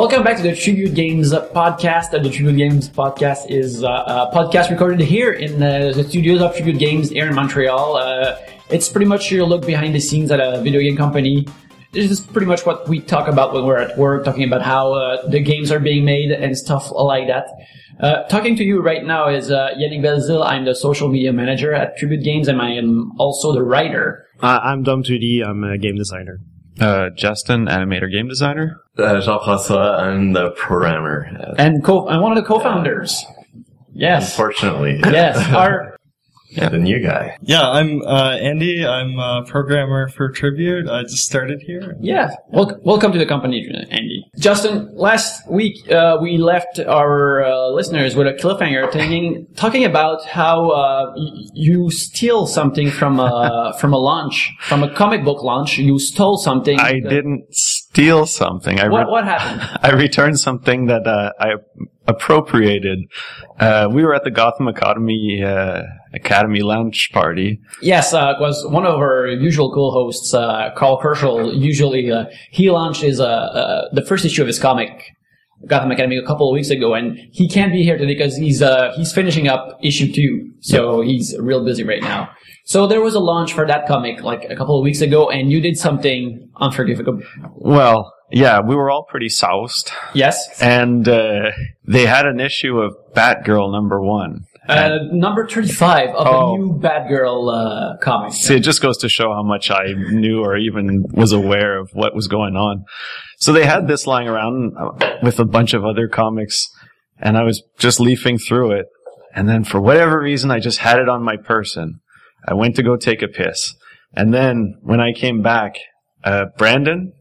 Welcome back to the Tribute Games podcast. The Tribute Games podcast is uh, a podcast recorded here in uh, the studios of Tribute Games here in Montreal. Uh, it's pretty much your look behind the scenes at a video game company. This is pretty much what we talk about when we're at work, talking about how uh, the games are being made and stuff like that. Talking to you right now is Yannick Belzil. I'm the social media manager at Tribute Games, and I am also the writer. I'm Dom 2D. I'm a game designer. Uh, Justin, animator game designer. Uh, Jean-François, I'm the programmer. And co- I'm one of the co-founders. Yes. Unfortunately. Yes. Our the new guy. Yeah, I'm uh, Andy. I'm a programmer for Tribute. I just started here. Yeah. Wel- welcome to the company, Andy. Justin, last week uh, we left our uh, listeners with a cliffhanger talking, talking about how uh, y- you steal something from a, from a launch, from a comic book launch. You stole something. I didn't steal something. I What, re- what happened? I returned something that uh, I appropriated. Uh, we were at the Gotham Academy uh, Academy launch party. Yes, uh, it was one of our usual co-hosts, uh, Karl Kerschl. Usually, uh, he launched his uh, uh, the first issue of his comic, Gotham Academy, a couple of weeks ago, and he can't be here today because he's uh, he's finishing up issue two, so he's real busy right now. So there was a launch for that comic like a couple of weeks ago, and you did something unforgivable. Well, yeah, we were all pretty soused, Yes, and uh, they had an issue of Batgirl number one. Uh, number thirty-five of Oh. a new Batgirl uh, comic. See, it just goes to show how much I knew or even was aware of what was going on. So they had this lying around uh, with a bunch of other comics, and I was just leafing through it. And then for whatever reason, I just had it on my person. I went to go take a piss. And then when I came back, uh, Brenden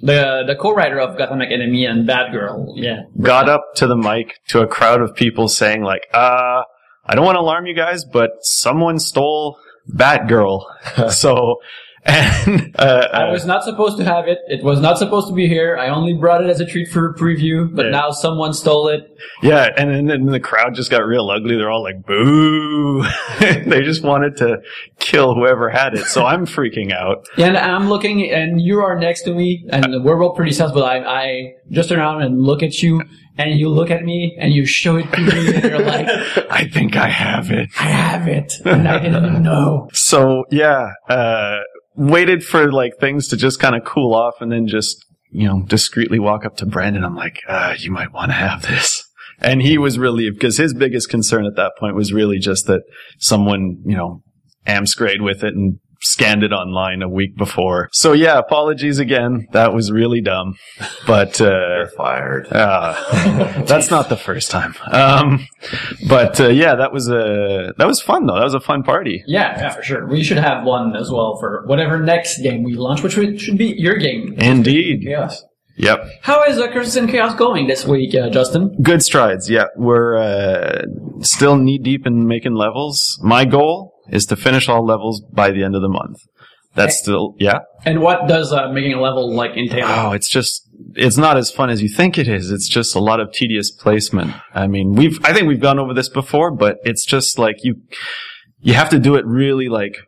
The the co-writer of Gotham Academy and Batgirl. Yeah. got up to the mic to a crowd of people saying like, uh, I don't want to alarm you guys, but someone stole Batgirl. so, and, uh, I was not supposed to have it. It was not supposed to be here. I only brought it as a treat for a preview, but Yeah. now someone stole it. Yeah, and then, then the crowd just got real ugly. They're all like, boo. they just wanted to kill whoever had it. So I'm freaking out. And I'm looking, and you are next to me, and we're both pretty sus, but I, I just turn around and look at you, and you look at me, and you show it to me, and you're like, I think I have it. I have it, and I didn't even know. So yeah, uh, waited for like things to just kind of cool off and then just, you know, discreetly walk up to Brenden. I'm like, uh, you might want to have this. And he was relieved because his biggest concern at that point was really just that someone, you know, amscrayed with it and scanned it online a week before. So yeah, apologies again. That was really dumb. But, uh, You're fired. uh, that's not the first time. Um, but uh, yeah, that was a that was fun though. That was a fun party. Yeah, yeah, for sure. We should have one as well for whatever next game we launch, which should be your game. Indeed. Chaos. Yep. How is uh, Curses and Chaos going this week, uh, Justin? Good strides. Yeah, we're uh, still knee deep in making levels. My goal is to finish all levels by the end of the month. That's still yeah. And what does uh, making a level like entail? Oh, it's just it's not as fun as you think it is. It's just a lot of tedious placement. I mean, we've I think we've gone over this before, but it's just like you you have to do it really like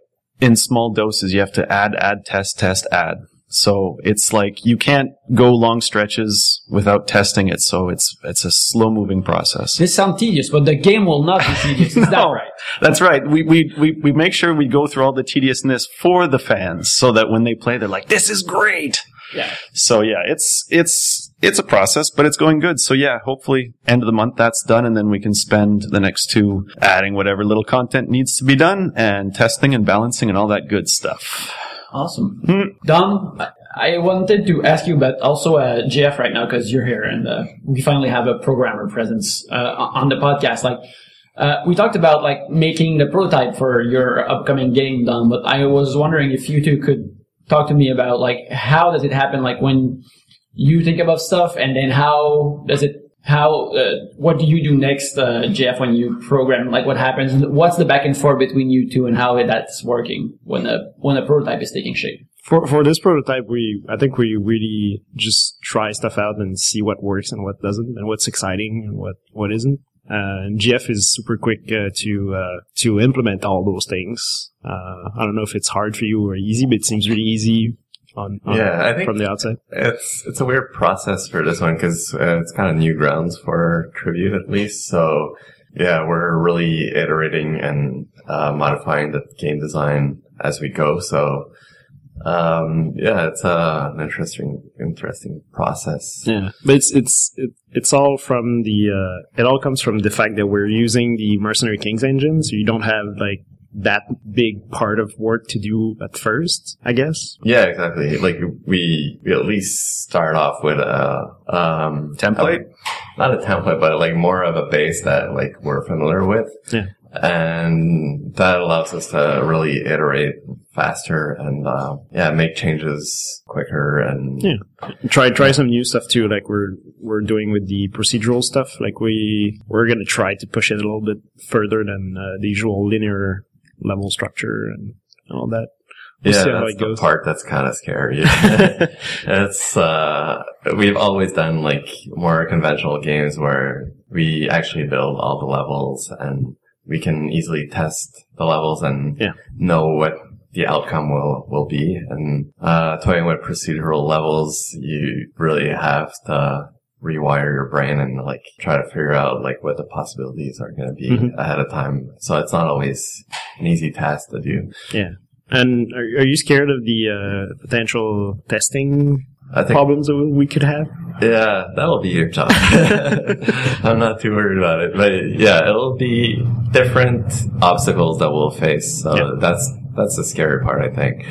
in small doses. You have to add, add, test, test, add. So it's like you can't go long stretches without testing it. So it's it's a slow moving process. This sounds tedious, but the game will not be tedious. Is that right? That's right. We, we, we, we make sure we go through all the tediousness for the fans so that when they play, they're like, this is great. Yeah. So yeah, it's, it's, it's a process, but it's going good. So yeah, hopefully end of the month that's done and then we can spend the next two adding whatever little content needs to be done and testing and balancing and all that good stuff. Awesome. Hmm. Dom, I- I wanted to ask you about also uh, Jeff right now because you're here and uh, we finally have a programmer presence uh, on the podcast. Like uh, we talked about like making the prototype for your upcoming game, Dom. But I was wondering if you two could talk to me about like how does it happen? Like when you think about stuff and then how does it how uh, what do you do next uh, jeff when you program like what happens what's the back and forth between you two and how that's working when a when a prototype is taking shape For for this prototype, we I think we really just try stuff out and see what works and what doesn't, and what's exciting and what what isn't. Uh, and Jeff is super quick uh, to uh, to implement all those things. Uh, I don't know if it's hard for you or easy, but it seems really easy on, on Yeah, I think- from the outside. It's it's a weird process for this one because uh, it's kind of new grounds for tribute at least. So yeah, we're really iterating and uh, modifying the game design as we go. So um, yeah, it's uh, an interesting interesting process. Yeah, but it's it's it, it's all from the uh, it all comes from the fact that we're using the Mercenary Kings engine, so you don't have like that big part of work to do at first, I guess. Yeah, exactly. Like we we at least start off with a um, Template? a- not a template, but like more of a base that like we're familiar with. Yeah. And that allows us to really iterate faster and uh, yeah, make changes quicker and Yeah. Try try some new stuff too, like we're we're doing with the procedural stuff. Like we we're gonna try to push it a little bit further than uh, the usual linear level structure and all that. We'll yeah, that's the part that's kind of scary. it's uh, we've always done like more conventional games where we actually build all the levels and we can easily test the levels and Yeah. know what the outcome will will be. And uh, toying with procedural levels, you really have to rewire your brain and like try to figure out like what the possibilities are going to be Mhm. ahead of time. So it's not always an easy task to do. Yeah. And are, are you scared of the uh, potential testing I think problems that we could have? Yeah, that'll be your job. I'm not too worried about it, but yeah, it'll be different obstacles that we'll face. So Yeah. that's that's the scary part, I think.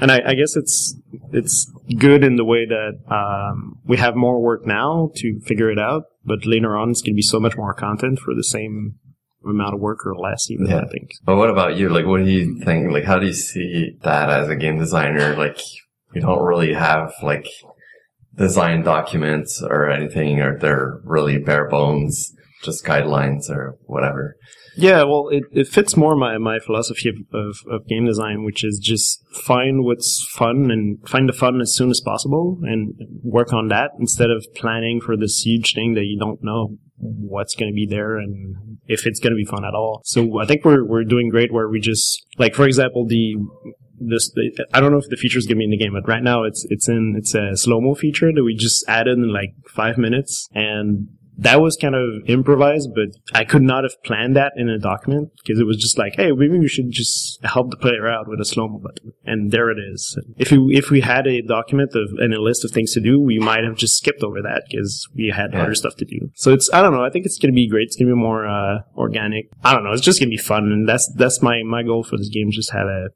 And I, I guess it's it's good in the way that um, we have more work now to figure it out, but later on it's going to be so much more content for the same amount of work or less, even. Yeah. I think. But what about you? Like, what do you think? Like, how do you see that as a game designer? Like, we don't really have like design documents or anything, or they're really bare bones, just guidelines or whatever. Yeah, well, it, it fits more my, my philosophy of, of, of game design, which is just find what's fun and find the fun as soon as possible and work on that instead of planning for this huge thing that you don't know what's going to be there and if it's going to be fun at all. So I think we're, we're doing great where we just, like, for example, the, this, I don't know if the feature is to be in the game, but right now it's, it's in, it's a slow-mo feature that we just added in like five minutes and that was kind of improvised, but I could not have planned that in a document because it was just like, hey, maybe we should just help the player out with a slow mo button, and there it is. If we if we had a document of and a list of things to do, we might have just skipped over that because we had Yeah. other stuff to do. So it's I don't know. I think it's gonna be great. It's gonna be more uh, organic. I don't know. It's just gonna be fun, and that's that's my my goal for this game. Just have a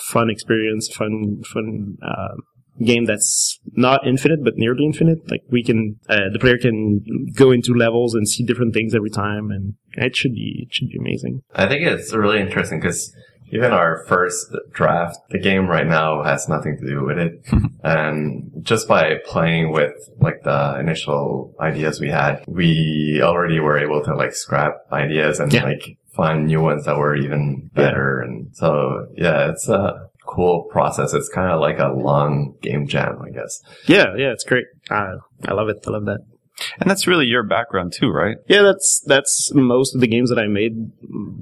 fun experience, fun fun. Uh, game that's not infinite but nearly infinite like we can uh, the player can go into levels and see different things every time and it should be it should be amazing I think it's really interesting because even our first draft, the game right now has nothing to do with it. and just by playing with like the initial ideas we had, we already were able to like scrap ideas and Yeah. like find new ones that were even better. And so, yeah, it's a cool process. It's kind of like a long game jam, I guess. yeah yeah it's great uh, i love it i love that And that's really your background too, right? yeah that's that's most of the games that i made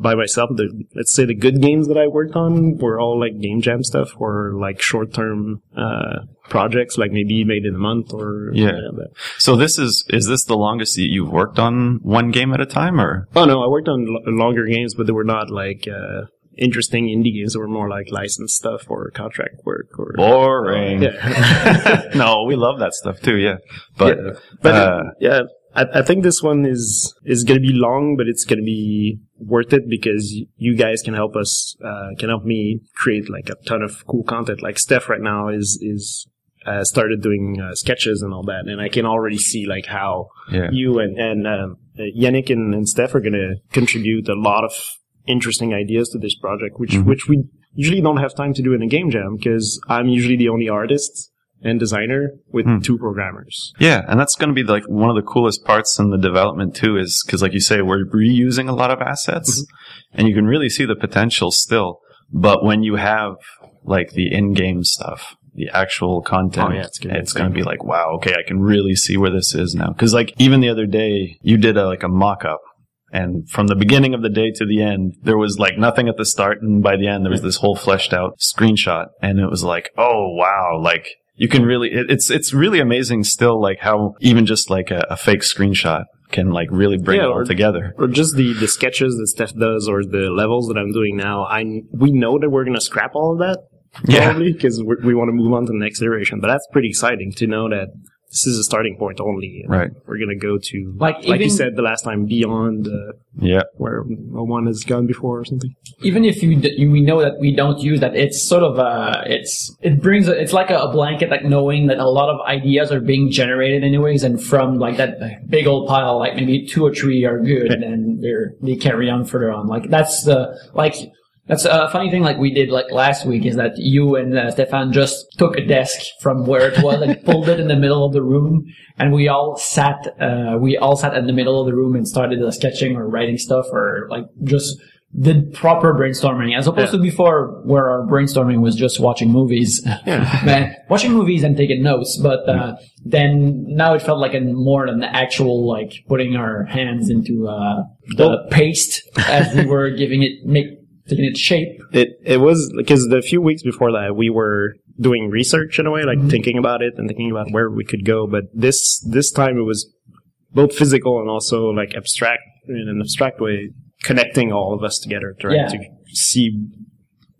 by myself the, let's say the good games that i worked on were all like game jam stuff or like short-term uh, projects like maybe made in a month or Yeah. but- So this is is this the longest that you've worked on one game at a time, or Oh no, I worked on lo- longer games, but they were not like uh, interesting indie games. They were more like licensed stuff or contract work or. boring? Yeah. no, we love that stuff too. Yeah, but Yeah. But uh, yeah, I, I think this one is is going to be long, but it's going to be worth it because you guys can help us, uh, can help me create like a ton of cool content. Like Steph right now is is. Uh, started doing uh, sketches and all that, and I can already see like how yeah, you and and um, uh, Yannick and, and Steph are going to contribute a lot of interesting ideas to this project, which Mhm. which we usually don't have time to do in a game jam because I'm usually the only artist and designer with Hmm. two programmers. yeah, and that's going to be like one of the coolest parts in the development too, is because like you say, we're reusing a lot of assets, and you can really see the potential still. But when you have like the in-game stuff, the actual content, Oh, yeah, it's it's going to be like, wow, okay, I can really see where this is now. Because like even the other day, you did a, like a mock-up And from the beginning of the day to the end, there was like nothing at the start. And by the end, there was this whole fleshed out screenshot. And it was like, oh, wow. Like you can really, it, it's, it's really amazing still, like how even just like a, a fake screenshot can like really bring Yeah, it all or- together. or just the, the sketches that Steph does or the levels that I'm doing now, I we know that we're going to scrap all of that Yeah. probably because we want to move on to the next iteration. But that's pretty exciting to know that this is a starting point only. Right. We're going to go to Like, like you said the last time beyond uh, Yeah. where no one has gone before or something. even if you, d- you we know that we don't use that, it's sort of uh it's it brings a, it's like a, a blanket, like knowing that a lot of ideas are being generated anyways, and from like that big old pile, like maybe two or three are good, and then they're they carry on further on. Like that's the like. That's a funny thing, like we did like last week, is that you and uh, Stefan just took a desk from where it was and pulled it in the middle of the room, and we all sat, uh, we all sat in the middle of the room and started uh, sketching or writing stuff or like just did proper brainstorming as opposed to before where our brainstorming was just watching movies. Man, watching movies and taking notes but uh, then now it felt like a more than actual like putting our hands into uh, the paste as we were giving it make taking it shape It it was because the few weeks before that we were doing research in a way, like thinking about it and thinking about where we could go. But this this time it was both physical and also like abstract in an abstract way, connecting all of us together, trying Yeah. to see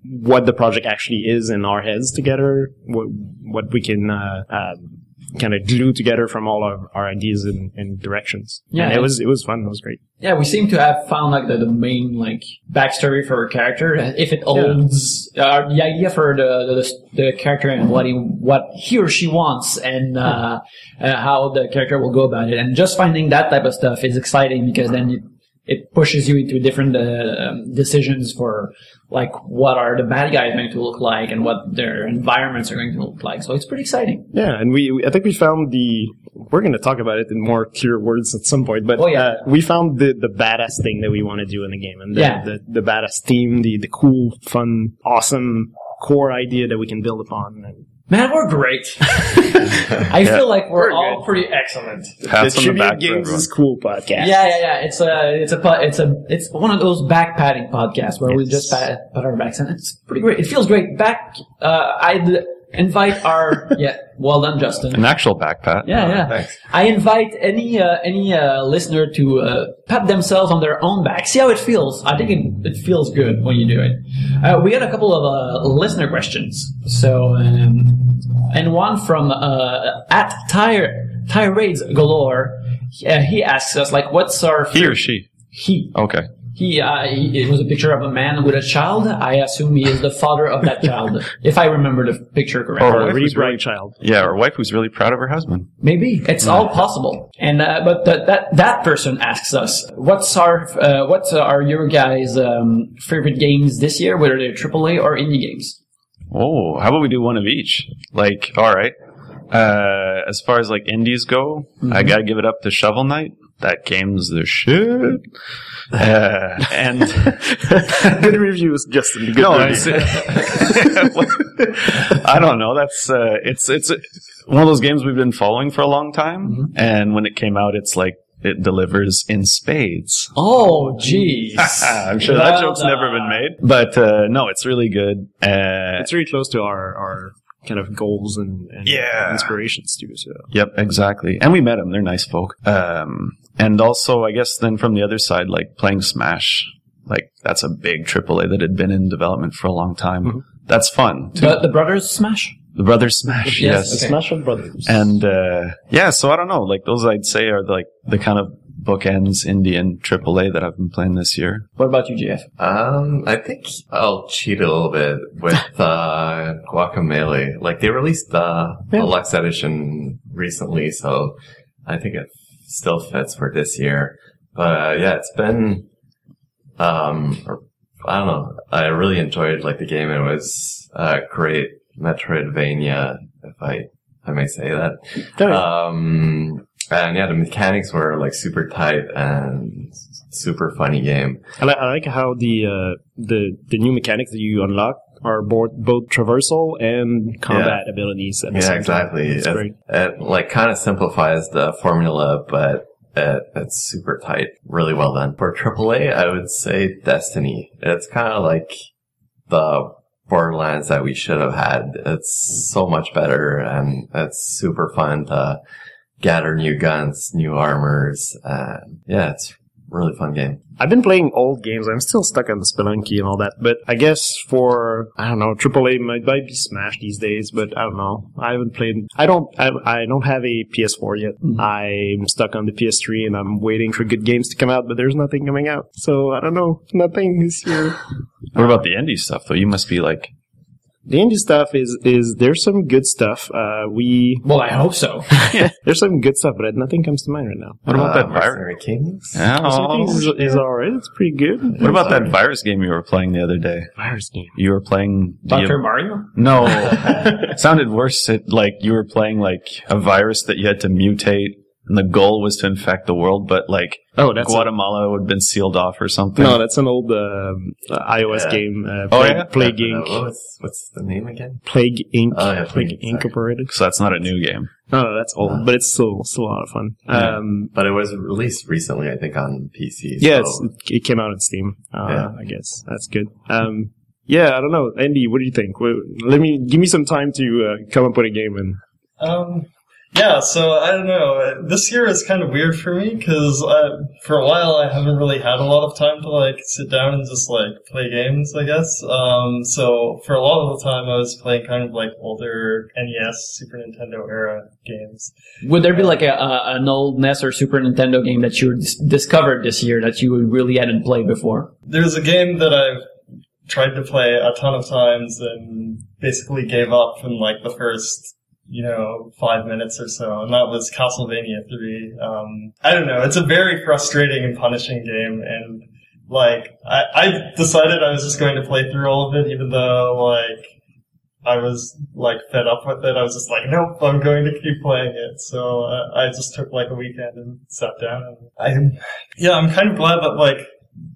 what the project actually is in our heads together, what what we can uh, um, kind of glue together from all of our ideas and, and directions. Yeah, and it was it was fun. It was great. yeah we seem to have found like the, the main like backstory for a character if it holds uh, the idea for the, the the character and what he what he or she wants and uh, uh, how the character will go about it and just finding that type of stuff is exciting because then it, it pushes you into different uh, um, decisions for like what are the bad guys going to look like and what their environments are going to look like so it's pretty exciting Yeah, and we, we I think we found the we're going to talk about it in more clear words at some point, but Oh, yeah. uh, we found the the badass thing that we want to do in the game, and the, Yeah. the the badass theme, the the cool, fun, awesome core idea that we can build upon. And man we're great i feel like we're, We're all good. pretty excellent Pats the on the back for Games is cool podcast. Yeah, yeah, yeah. It's a, it's a, it's a, it's one of those back patting podcasts where we just pat, pat our backs, and it's pretty great. It feels great. Back, uh, I'd invite our, yeah, well done, Justin. An actual backpack pat. Yeah, yeah. Thanks. I invite any uh, any uh, listener to uh, pat themselves on their own back. See how it feels. I think it, it feels good when you do it. Uh, we got a couple of uh, listener questions. So, um, and one from uh, at tire tirades galore. Uh, he asks us like, "What's our He or she. he Okay. He, uh, he, it was a picture of a man with a child. I assume he is the father of that child, if I remember the picture correctly. Or a wife really was really- child. Yeah, or wife who's really proud of her husband. Maybe it's all possible. And uh, but th- that that person asks us, "What's our uh, what are your guys' um, favorite games this year? Whether they're AAA or indie games?" Oh, how about we do one of each? Like, all right. Uh, as far as like indies go, I gotta give it up to Shovel Knight. That game's the shit. Uh, and good reviews, Justin. Good no, reviews. I don't know. That's uh, it's it's one of those games we've been following for a long time, and when it came out, it's like it delivers in spades. Oh, jeez. I'm sure that Well joke's never been made, but uh, no, it's really good. Uh, it's really close to our our kind of goals and, and Yeah. inspirations too. So Yep, exactly. And we met them. They're nice folk. Um, and also, I guess then from the other side, like playing Smash, like that's a big AAA that had been in development for a long time. Mhm. That's fun. too. The, the brothers Smash. the Brothers Smash, Yes, yes. okay. Smash of Brothers. And, uh, yeah, so I don't know. Like those I'd say are like the kind of bookends Indian AAA that I've been playing this year. What about you, JF? Um, I think I'll cheat a little bit with uh, Guacamelee. Like they released the Yeah. deluxe edition recently, so I think it still fits for this year. But uh, yeah, it's been um, I don't know. I really enjoyed like the game. It was uh, great Metroidvania, if I if I may say that. Um, and yeah, the mechanics were like super tight and super funny game. I, li- I like how the uh, the the new mechanics that you unlock are both both traversal and combat abilities. At the Yeah, exactly. It's It, great. it like kind of simplifies the formula, but It, it's super tight, really well done. For AAA, I would say Destiny. It's kind of like the Borderlands that we should have had. It's so much better and it's super fun to gather new guns, new armors. And yeah, it's really fun game. I've been playing old games. I'm still stuck on the Spelunky and all that. But I guess for I don't know, AAA might, might be Smash these days. But I don't know. I haven't played. I don't. I, I don't have a PS4 yet. Mhm. I'm stuck on the PS3 and I'm waiting for good games to come out. But there's nothing coming out. So I don't know. Nothing this year. What about the indie stuff though? You must be like, The indie stuff is is there's some good stuff. Uh, we Well, I hope so. there's some good stuff, but nothing comes to mind right now. what about Uh, that virus? Mercenary Kings? Is, Oh, is alright. It's pretty good. what about that virus game you were playing the other day? virus game? You were playing the- Dr. Mario? No, it sounded worse. It, like you were playing like a virus that you had to mutate, and the goal was to infect the world. But like Oh, that's a- Guatemala would have been sealed off or something. no, that's an old um, uh, iOS Yeah. game. Uh, Oh, Plague, yeah? Plague Inc. What's, what's the name again? Plague Inc. Oh, yeah, Plague Plague, Inc. Incorporated. so that's not a new game. No, no, that's old, Uh. but it's still still a lot of fun. Yeah. Um, But it was released recently, I think, on PC. yeah, so- it's, it came out on Steam. Uh, Yeah. I guess that's good. Um, yeah, I don't know, Andy. What do you think? Let me give me some time to uh, come up with a game and Um, yeah, so I don't know. This year is kind of weird for me because for a while I haven't really had a lot of time to like sit down and just like play games. I guess. Um, so for a lot of the time I was playing kind of like older NES, Super Nintendo era games. Would there be like a, a an old NES or Super Nintendo game that you dis- discovered this year that you really hadn't played before? There's a game that I've tried to play a ton of times and basically gave up in like the first, you know, five minutes or so, and that was Castlevania 3. Um, I don't know, it's a very frustrating and punishing game, and like, I, I decided I was just going to play through all of it, even though like, I was like fed up with it. I was just like, nope, I'm going to keep playing it. So uh, I just took like a weekend and sat down. And I, yeah, I'm kind of glad that like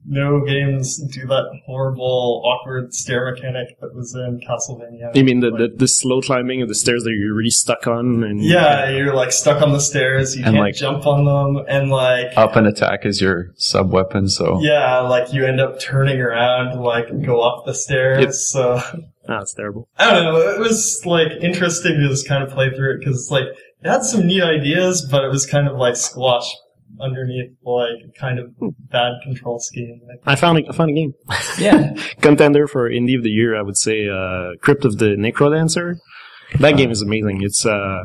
no games do that horrible, awkward stair mechanic that was in Castlevania. you mean the, Like, the the slow climbing of the stairs that you're really stuck on and yeah, you're like stuck on the stairs. You And, can't like- jump on them, and like Up and attack is your sub weapon. So yeah, like you end up turning around to like go up the stairs. Yep. So Ah, it's terrible. I don't know. It was like interesting to just kind of play through it because it's like it had some neat ideas, but it was kind of like squashed underneath like kind of bad control scheme. Like, I found a, I found a game. Yeah. Contender for Indie of the Year, I would say uh, Crypt of the Necrodancer. That game is amazing. It's uh,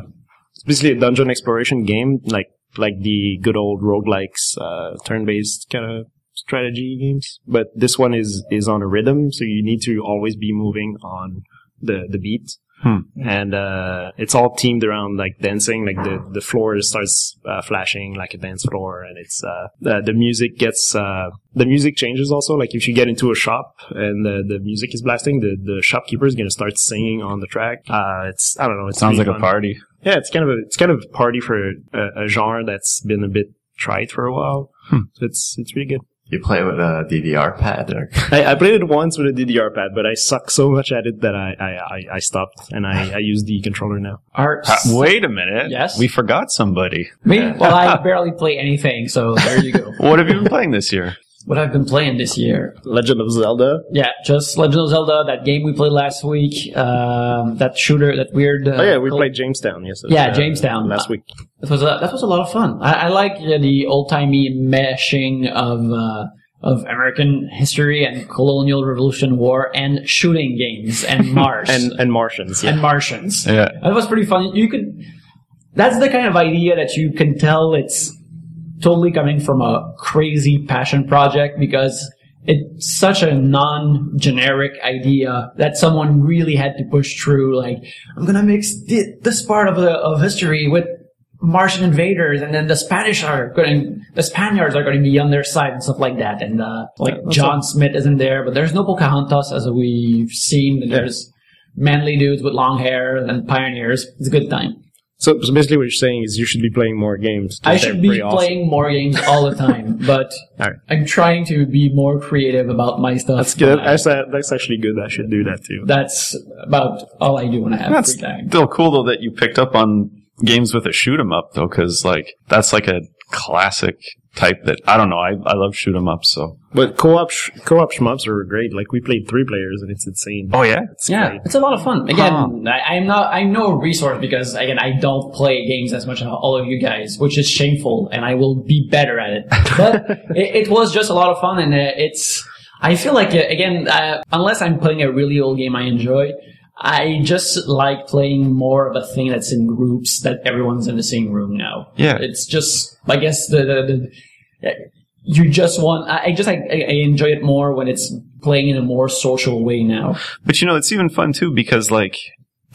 it's basically a dungeon exploration game, like like the good old roguelikes, uh, turn-based kind of strategy games. But this one is is on a rhythm, so you need to always be moving on the the beat. Hmm. And uh, it's all teamed around like dancing. Like the the floor starts uh, flashing like a dance floor, and it's uh, the, the music gets uh, the music changes also. Like if you get into a shop and the, the music is blasting, the the shopkeeper is gonna start singing on the track. Uh, it's I don't know. It sounds like a party. Yeah, it's kind of a it's kind of a party for a, a genre that's been a bit tried for a while. Hmm. So it's it's really good. You play with a DDR pad or I, I played it once with a DDR pad, but I suck so much at it that I I, I, I stopped and I, I use the controller now. Our, Uh, wait a minute. Yes? we forgot somebody. me? Well, I barely play anything, so there you go. What have you been playing this year? What I've been playing this year. Legend of Zelda. Yeah, just Legend of Zelda, that game we played last week, um, that shooter, that weird. Uh, Oh yeah, we col- played Jamestown yesterday. Yeah, Jamestown. last week. That was a, that was a lot of fun. I, I like uh, the old timey meshing of uh, of American history and colonial revolution war and shooting games and Mars And and Martians. Yeah. and Martians. Yeah, That was pretty fun. You could. That's the kind of idea that you can tell it's totally coming from a crazy passion project because it's such a non-generic idea that someone really had to push through. Like, I'm gonna mix thi- this part of the of history with Martian invaders, and then the Spanish are going, the Spaniards are going to be on their side and stuff like that. And uh, like that's John Smith isn't there, but there's no Pocahontas as we've seen. And There's manly dudes with long hair and pioneers. It's a good time. So, so basically, what you're saying is you should be playing more games. I should be awesome. playing more games all the time, but All right. I'm trying to be more creative about my stuff. That's good. when I- That's, uh, that's actually good. I should do that too. That's about all I do when I have that's free time. still cool though that you picked up on games with a shoot 'em up though, because like that's like a classic type that I don't know. I, I love shoot 'em up. So But co-op sh- co-op shmups are great. Like we played three players and it's insane. oh yeah, It's Yeah, great. it's a lot of fun. Again, I, I'm not, I'm no resource because again, I don't play games as much as all of you guys, which is shameful, and I will be better at it. But it, it was just a lot of fun, and uh, it's. I feel like uh, again, uh, unless I'm playing a really old game I enjoy, I just like playing more of a thing that's in groups that everyone's in the same room now. Yeah. it's just. I guess the the. the you just want. I I just I, I enjoy it more when it's playing in a more social way now. But you know, it's even fun too because like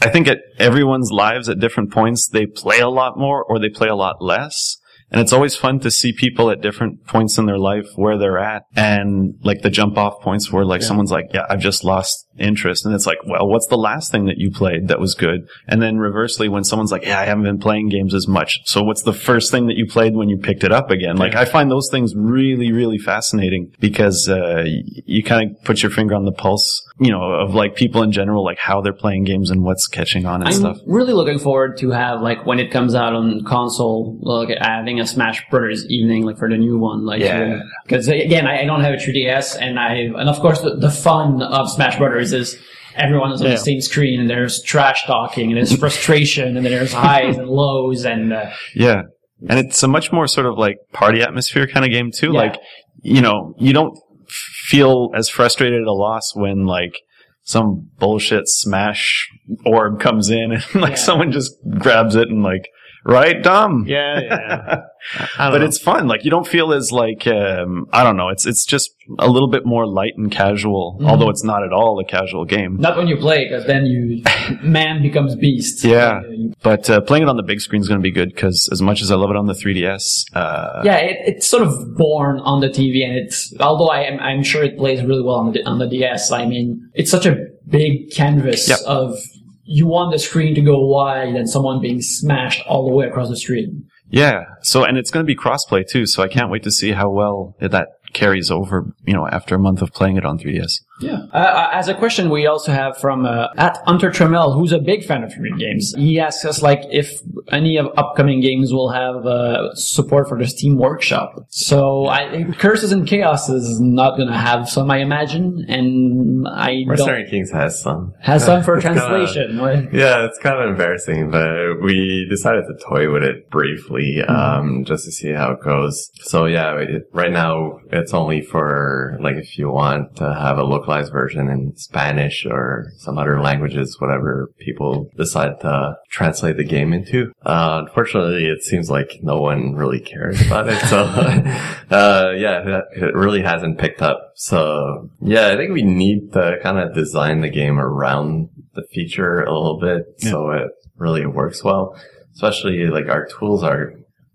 I think at everyone's lives at different points they play a lot more or they play a lot less. And it's always fun to see people at different points in their life where they're at and like the jump off points where like someone's like, yeah, I've just lost interest. And it's like, well, what's the last thing that you played that was good? And then reversely, when someone's like, yeah, I haven't been playing games as much. So what's the first thing that you played when you picked it up again? Like I find those things really, really fascinating because, uh, you kind of put your finger on the pulse, you know, of like people in general, like how they're playing games and what's catching on and I'm stuff. really looking forward to have like when it comes out on console, like having a Smash Brothers evening, like for the new one, like Yeah. Because again, I, I don't have a 3DS, and I and of course the, the fun of Smash Brothers is everyone is on Yeah. the same screen, and there's trash talking, and there's frustration, and then there's highs and lows, and uh, Yeah. And it's a much more sort of like party atmosphere kind of game too. Yeah. Like, you know, you don't feel as frustrated at a loss when like some bullshit smash orb comes in and like Yeah. someone just grabs it and like, right, dumb. Yeah, yeah. But know. it's fun. Like you don't feel as like um, I don't know. It's it's just a little bit more light and casual, Mm-hmm. although it's not at all a casual game. not when you play, because then you man becomes beast. Yeah. But uh, playing it on the big screen is going to be good because as much as I love it on the 3DS, uh, yeah, it, it's sort of born on the TV, and it's although I am I'm sure it plays really well on the on the DS. I mean, it's such a big canvas Yep. of you want the screen to go wide and someone being smashed all the way across the screen. Yeah. So, and it's going to be crossplay too. So I can't wait to see how well that carries over, you know, after a month of playing it on 3DS. Yeah. Uh, as a question, we also have from uh, at Hunter Tremel, who's a big fan of free games. He asks us like if any of upcoming games will have uh, support for the Steam Workshop. So, I, Curses and Chaos is not going to have some, I imagine, and I Mercenary Kings has some. has some for It's kinda- translation. right? Yeah, it's kind of embarrassing, but we decided to toy with it briefly, Mm-hmm. um, just to see how it goes. So yeah, it, right now it's only for, like, if you want to have a localized version in Spanish or some other languages, whatever people decide to translate the game into. Uh, unfortunately, it seems like no one really cares about it. So, uh, yeah, it really hasn't picked up. So, yeah, I think we need to kind of design the game around the feature a little bit so it really works well. Especially like our tools are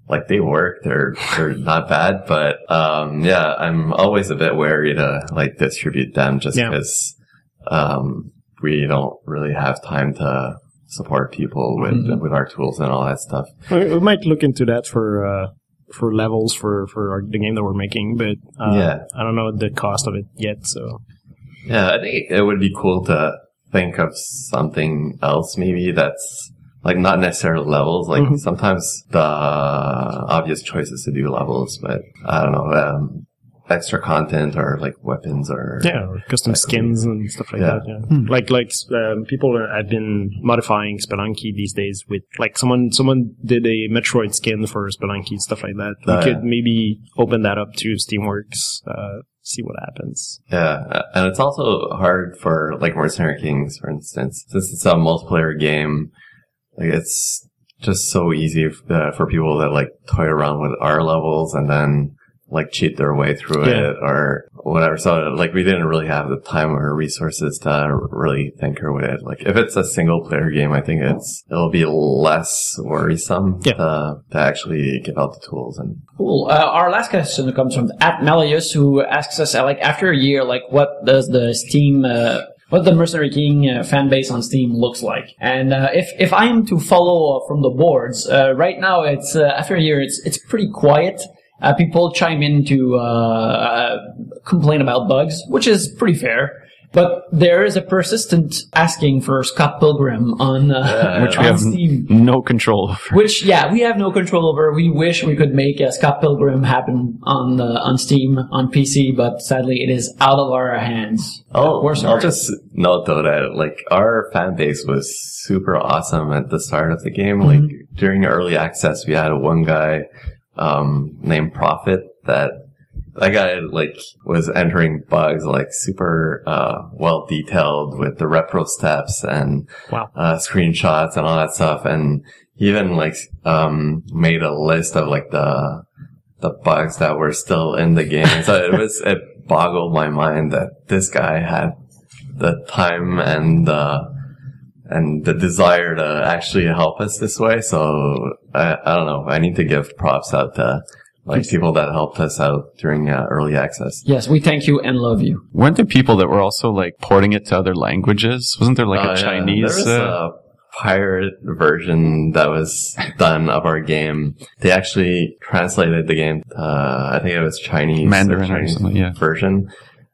like they work. They're they're not bad, but um yeah, I'm always a bit wary to like distribute them just Yeah. because um we don't really have time to support people with Mhm. with our tools and all that stuff. We, we might look into that for uh, for levels for for our, the game that we're making, but uh, Yeah. I don't know the cost of it yet. So Yeah, I think it would be cool to think of something else maybe that's like not necessarily levels. Like Mhm. sometimes the obvious choice is to do levels, but I don't know, um, extra content or like weapons or yeah, or custom Exactly. skins and stuff like Yeah. that. Yeah. Like like um, people have been modifying Spelunky these days with like someone someone did a Metroid skin for Spelunky stuff like that. We Oh, could yeah. maybe open that up to Steamworks, uh, see what happens. Yeah, and it's also hard for like Mercenary Kings, for instance, since it's a multiplayer game. Like it's just so easy f- uh, for people that like toy around with our levels and then like cheat their way through Yeah. it or whatever. So like we didn't really have the time or resources to really tinker with it. Like if it's a single player game, I think it's it'll be less worrisome Yeah. to, to actually give out the tools and Cool. Uh, our last question comes from at Melius, who asks us, uh, like, after a year, like, what does the Steam, uh, what the Mercenary King uh, fan base on Steam looks like? And uh, if if I'm to follow from the boards, uh, right now it's uh, after a year, it's it's pretty quiet. Uh, people chime in to uh, uh, complain about bugs, which is pretty fair. But there is a persistent asking for Scott Pilgrim on, uh, which we on have Steam. no control over. Which, yeah, we have no control over. We wish we could make a Scott Pilgrim happen on uh, on Steam on PC, but sadly, it is out of our hands. Oh, We're I'll just note though that like our fan base was super awesome at the start of the game. Mm-hmm. Like during early access, we had one guy um, named Prophet that that guy like was entering bugs like super uh, well detailed with the repro steps and Wow. uh, screenshots and all that stuff. And he even like um, made a list of like the the bugs that were still in the game. So it was it boggled my mind that this guy had the time and the and the desire to actually help us this way. So I, I don't know. I need to give props out to like people that helped us out during uh, early access. Yes, we thank you and love you. Weren't there people that were also like porting it to other languages? Wasn't there like Oh, a yeah. Chinese? There was uh, a pirate version that was done of our game. They actually translated the game. Uh, I think it was Chinese Mandarin or Chinese something, yeah. version,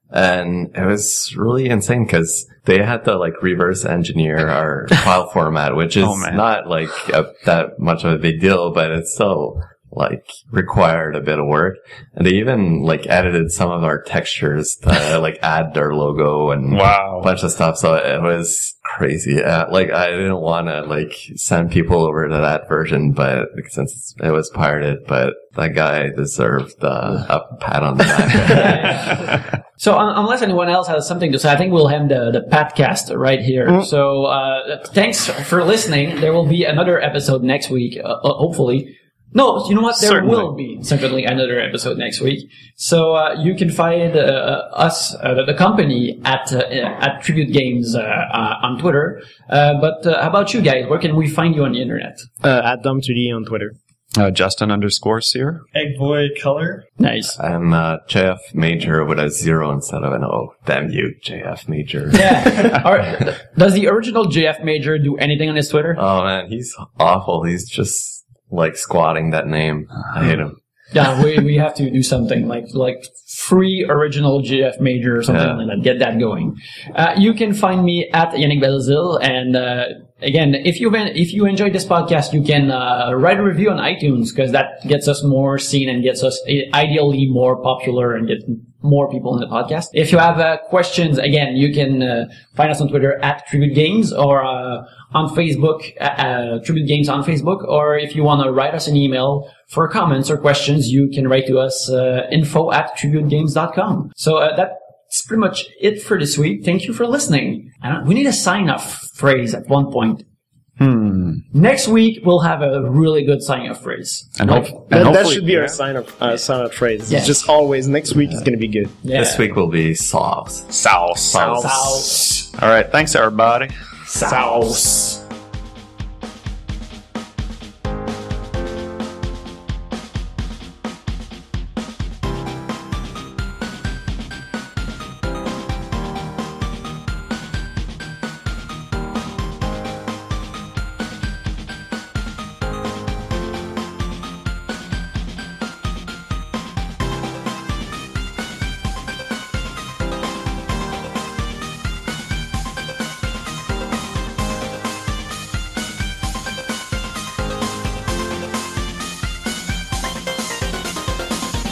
and it was really insane because they had to like reverse engineer our file format, which is Oh, not like a, that much of a big deal, but it's still like required a bit of work. And they even like edited some of our textures to like add their logo and Wow. a bunch of stuff. So it was crazy. Uh, like I didn't want to like send people over to that version, but since it was pirated, but that guy deserved uh, a pat on the back. So un- unless anyone else has something to say, I think we'll end the, the podcast right here. So uh, thanks for listening. There will be another episode next week, uh, uh, hopefully. No, you know what? There Certainly. will be certainly another episode next week. So uh, you can find uh, us, uh, the, the company, at uh, at Tribute Games uh, uh, on Twitter. Uh, but uh, how about you guys? Where can we find you on the internet? Uh, at Dom2D on Twitter. uh, Justin underscore Cyr. Egg Boy Color. Nice. I'm uh, JF Major with a zero instead of an O. Damn you, JF Major. Yeah. All right. Does the original JF Major do anything on his Twitter? Oh man, he's awful. He's just like squatting that name. I hate him. Yeah, we, we have to do something like like free original JF major or something Yeah. like that. Get that going. Uh, you can find me at Yannick Belzil, and uh, again, if you if you enjoyed this podcast, you can uh, write a review on iTunes because that gets us more seen and gets us ideally more popular and get more people in the podcast. If you have uh, questions, again, you can uh, find us on Twitter at Tribute Games or uh, on Facebook, uh, uh, Tribute Games on Facebook, or if you want to write us an email for comments or questions, you can write to us uh, info at tributegames.com. So uh, that's pretty much it for this week. Thank you for listening. And we need a sign-off phrase at one point. Hmm. Next week we'll have a really good sign-off phrase. And, hope, That, and that hopefully, should be our sign up uh, sign up phrase. Yeah. It's just always next week is going to be good. Yeah. This week will be sauce. Sauce. Sauce. Sauce. All right. Thanks, everybody. Sauce.